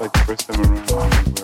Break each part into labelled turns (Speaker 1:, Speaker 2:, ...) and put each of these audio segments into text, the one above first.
Speaker 1: like the first time around.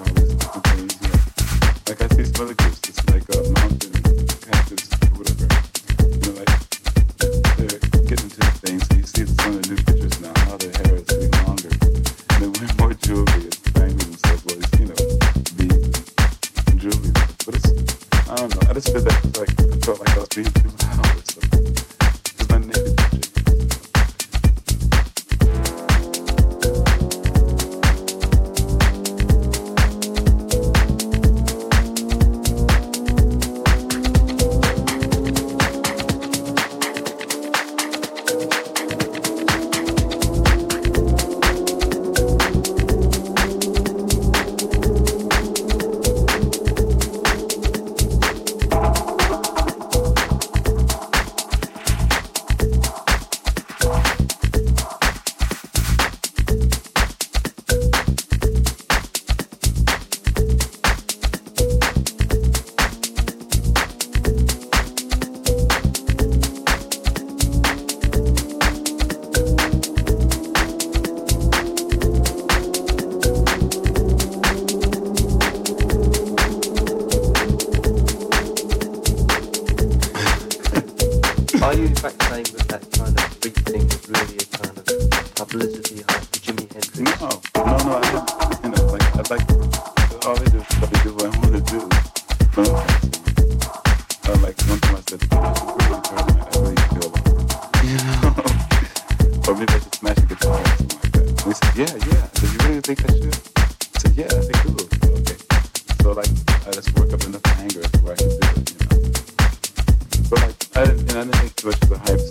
Speaker 1: think I should? I said, yeah, I think it will. So, okay. So like, I just work up enough anger to where I can do it, you know. But like, I, and I didn't think too much of the hype.